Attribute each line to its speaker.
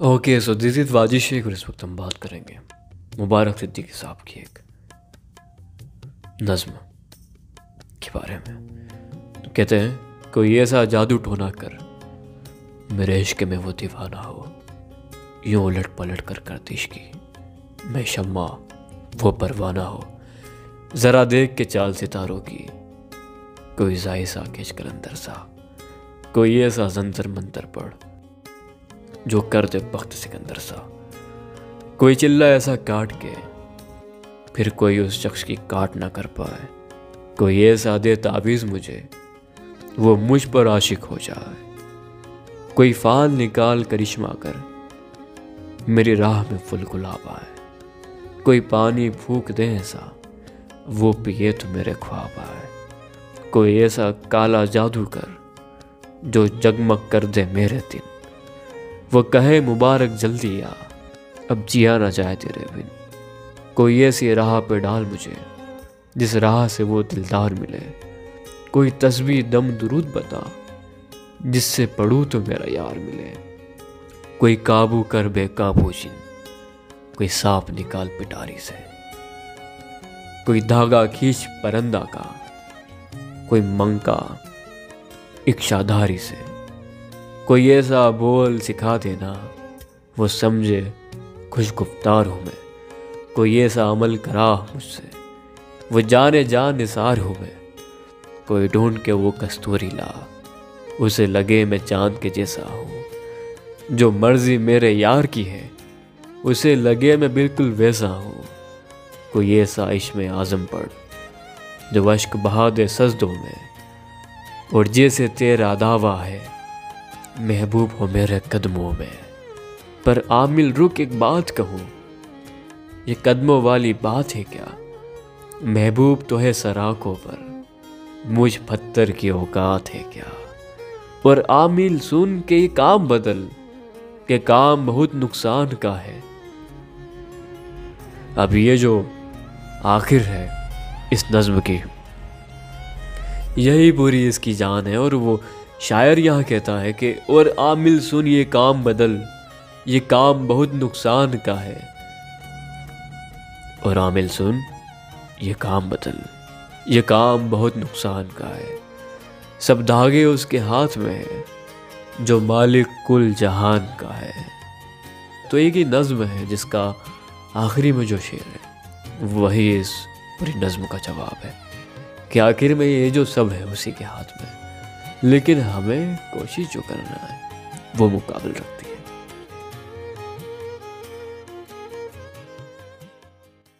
Speaker 1: Okay so this Wajish Sheikh और इस वक्त हम बात करेंगे मुबारक सिद्दीकी साहब की एक नज्म के बारे में। तो कहते हैं, कोई ऐसा जादू टोना कर, मेरे इश्क में वो दीवाना हो, यूँ उलट पलट कर करतिश की, मैं शम्मा, वो परवाना हो। ज़रा देख के चाल सितारों की, कोई जायसा केच कलंदर सा, कोई ऐसा जंतर मंतर पढ़ जो कर दे वक्त सिकंदर सा। कोई चिल्ला ऐसा काट के, फिर कोई उस शख्स की काट ना कर पाए। कोई ऐसा दे ताबीज़ मुझे, वो मुझ पर आशिक हो जाए। कोई फाल निकाल करिश्मा कर, मेरी राह में फुल गुलाब आए। कोई पानी फूक दे ऐसा, वो पिए तो मेरे ख्वाब आए। कोई ऐसा काला जादू कर, जो जगमग कर दे मेरे दिन। वो कहे, मुबारक जल्दी आ। अब जिया ना जाए तेरे बिन। कोई ऐसी राह पे डाल मुझे, जिस राह से वो दिलदार मिले। कोई तस्वीर दम दुरूद बता, जिससे पढ़ूँ तो मेरा यार मिले। कोई काबू कर बेकाबू जिन, कोई सांप निकाल पिटारी से। कोई धागा खींच परंदा का, कोई मंका इच्छाधारी से। कोई ऐसा बोल सिखा देना वो समझे खुश गुफ्तार हूँ मैं। कोई ऐसा अमल करा मुझसे, वो जाने जा निसार हूँ मैं। कोई ढूंढ के वो कस्तूरी ला, उसे लगे मैं चाँद के जैसा हूँ। जो मर्ज़ी मेरे यार की है, उसे लगे मैं बिल्कुल वैसा हूँ। कोई ऐसा इश्क में आज़म पढ़ जो अश्क बहा दे सजदों में, और जैसे तेरा दावा है महबूब हो मेरे कदमों में। पर आमिल, रुक एक बात कहूँ। ये कदमों वाली बात है क्या? महबूब तो है सराखों पर। मुझ पत्थर की औकात है क्या? पर आमिल, सुन के ये काम बदल, के काम बहुत नुकसान का है। अब ये जो आखिर है, इस नज्म की, यही पूरी इसकी जान है, और वो शायर यहाँ कहता है कि, और आमिल सुन ये काम बदल, ये काम बहुत नुकसान का है। और आमिल सुन, ये काम बदल, ये काम बहुत नुकसान का है। सब धागे उसके हाथ में है, जो मालिक कुल जहान का है। तो एक ही नज्म है जिसका आखिरी में जो शेर है, वही इस पूरी नज्म का जवाब है कि आखिर में ये जो सब है उसी के हाथ में। लेकिन हमें कोशिश जो करना है वो मुकाबल रखती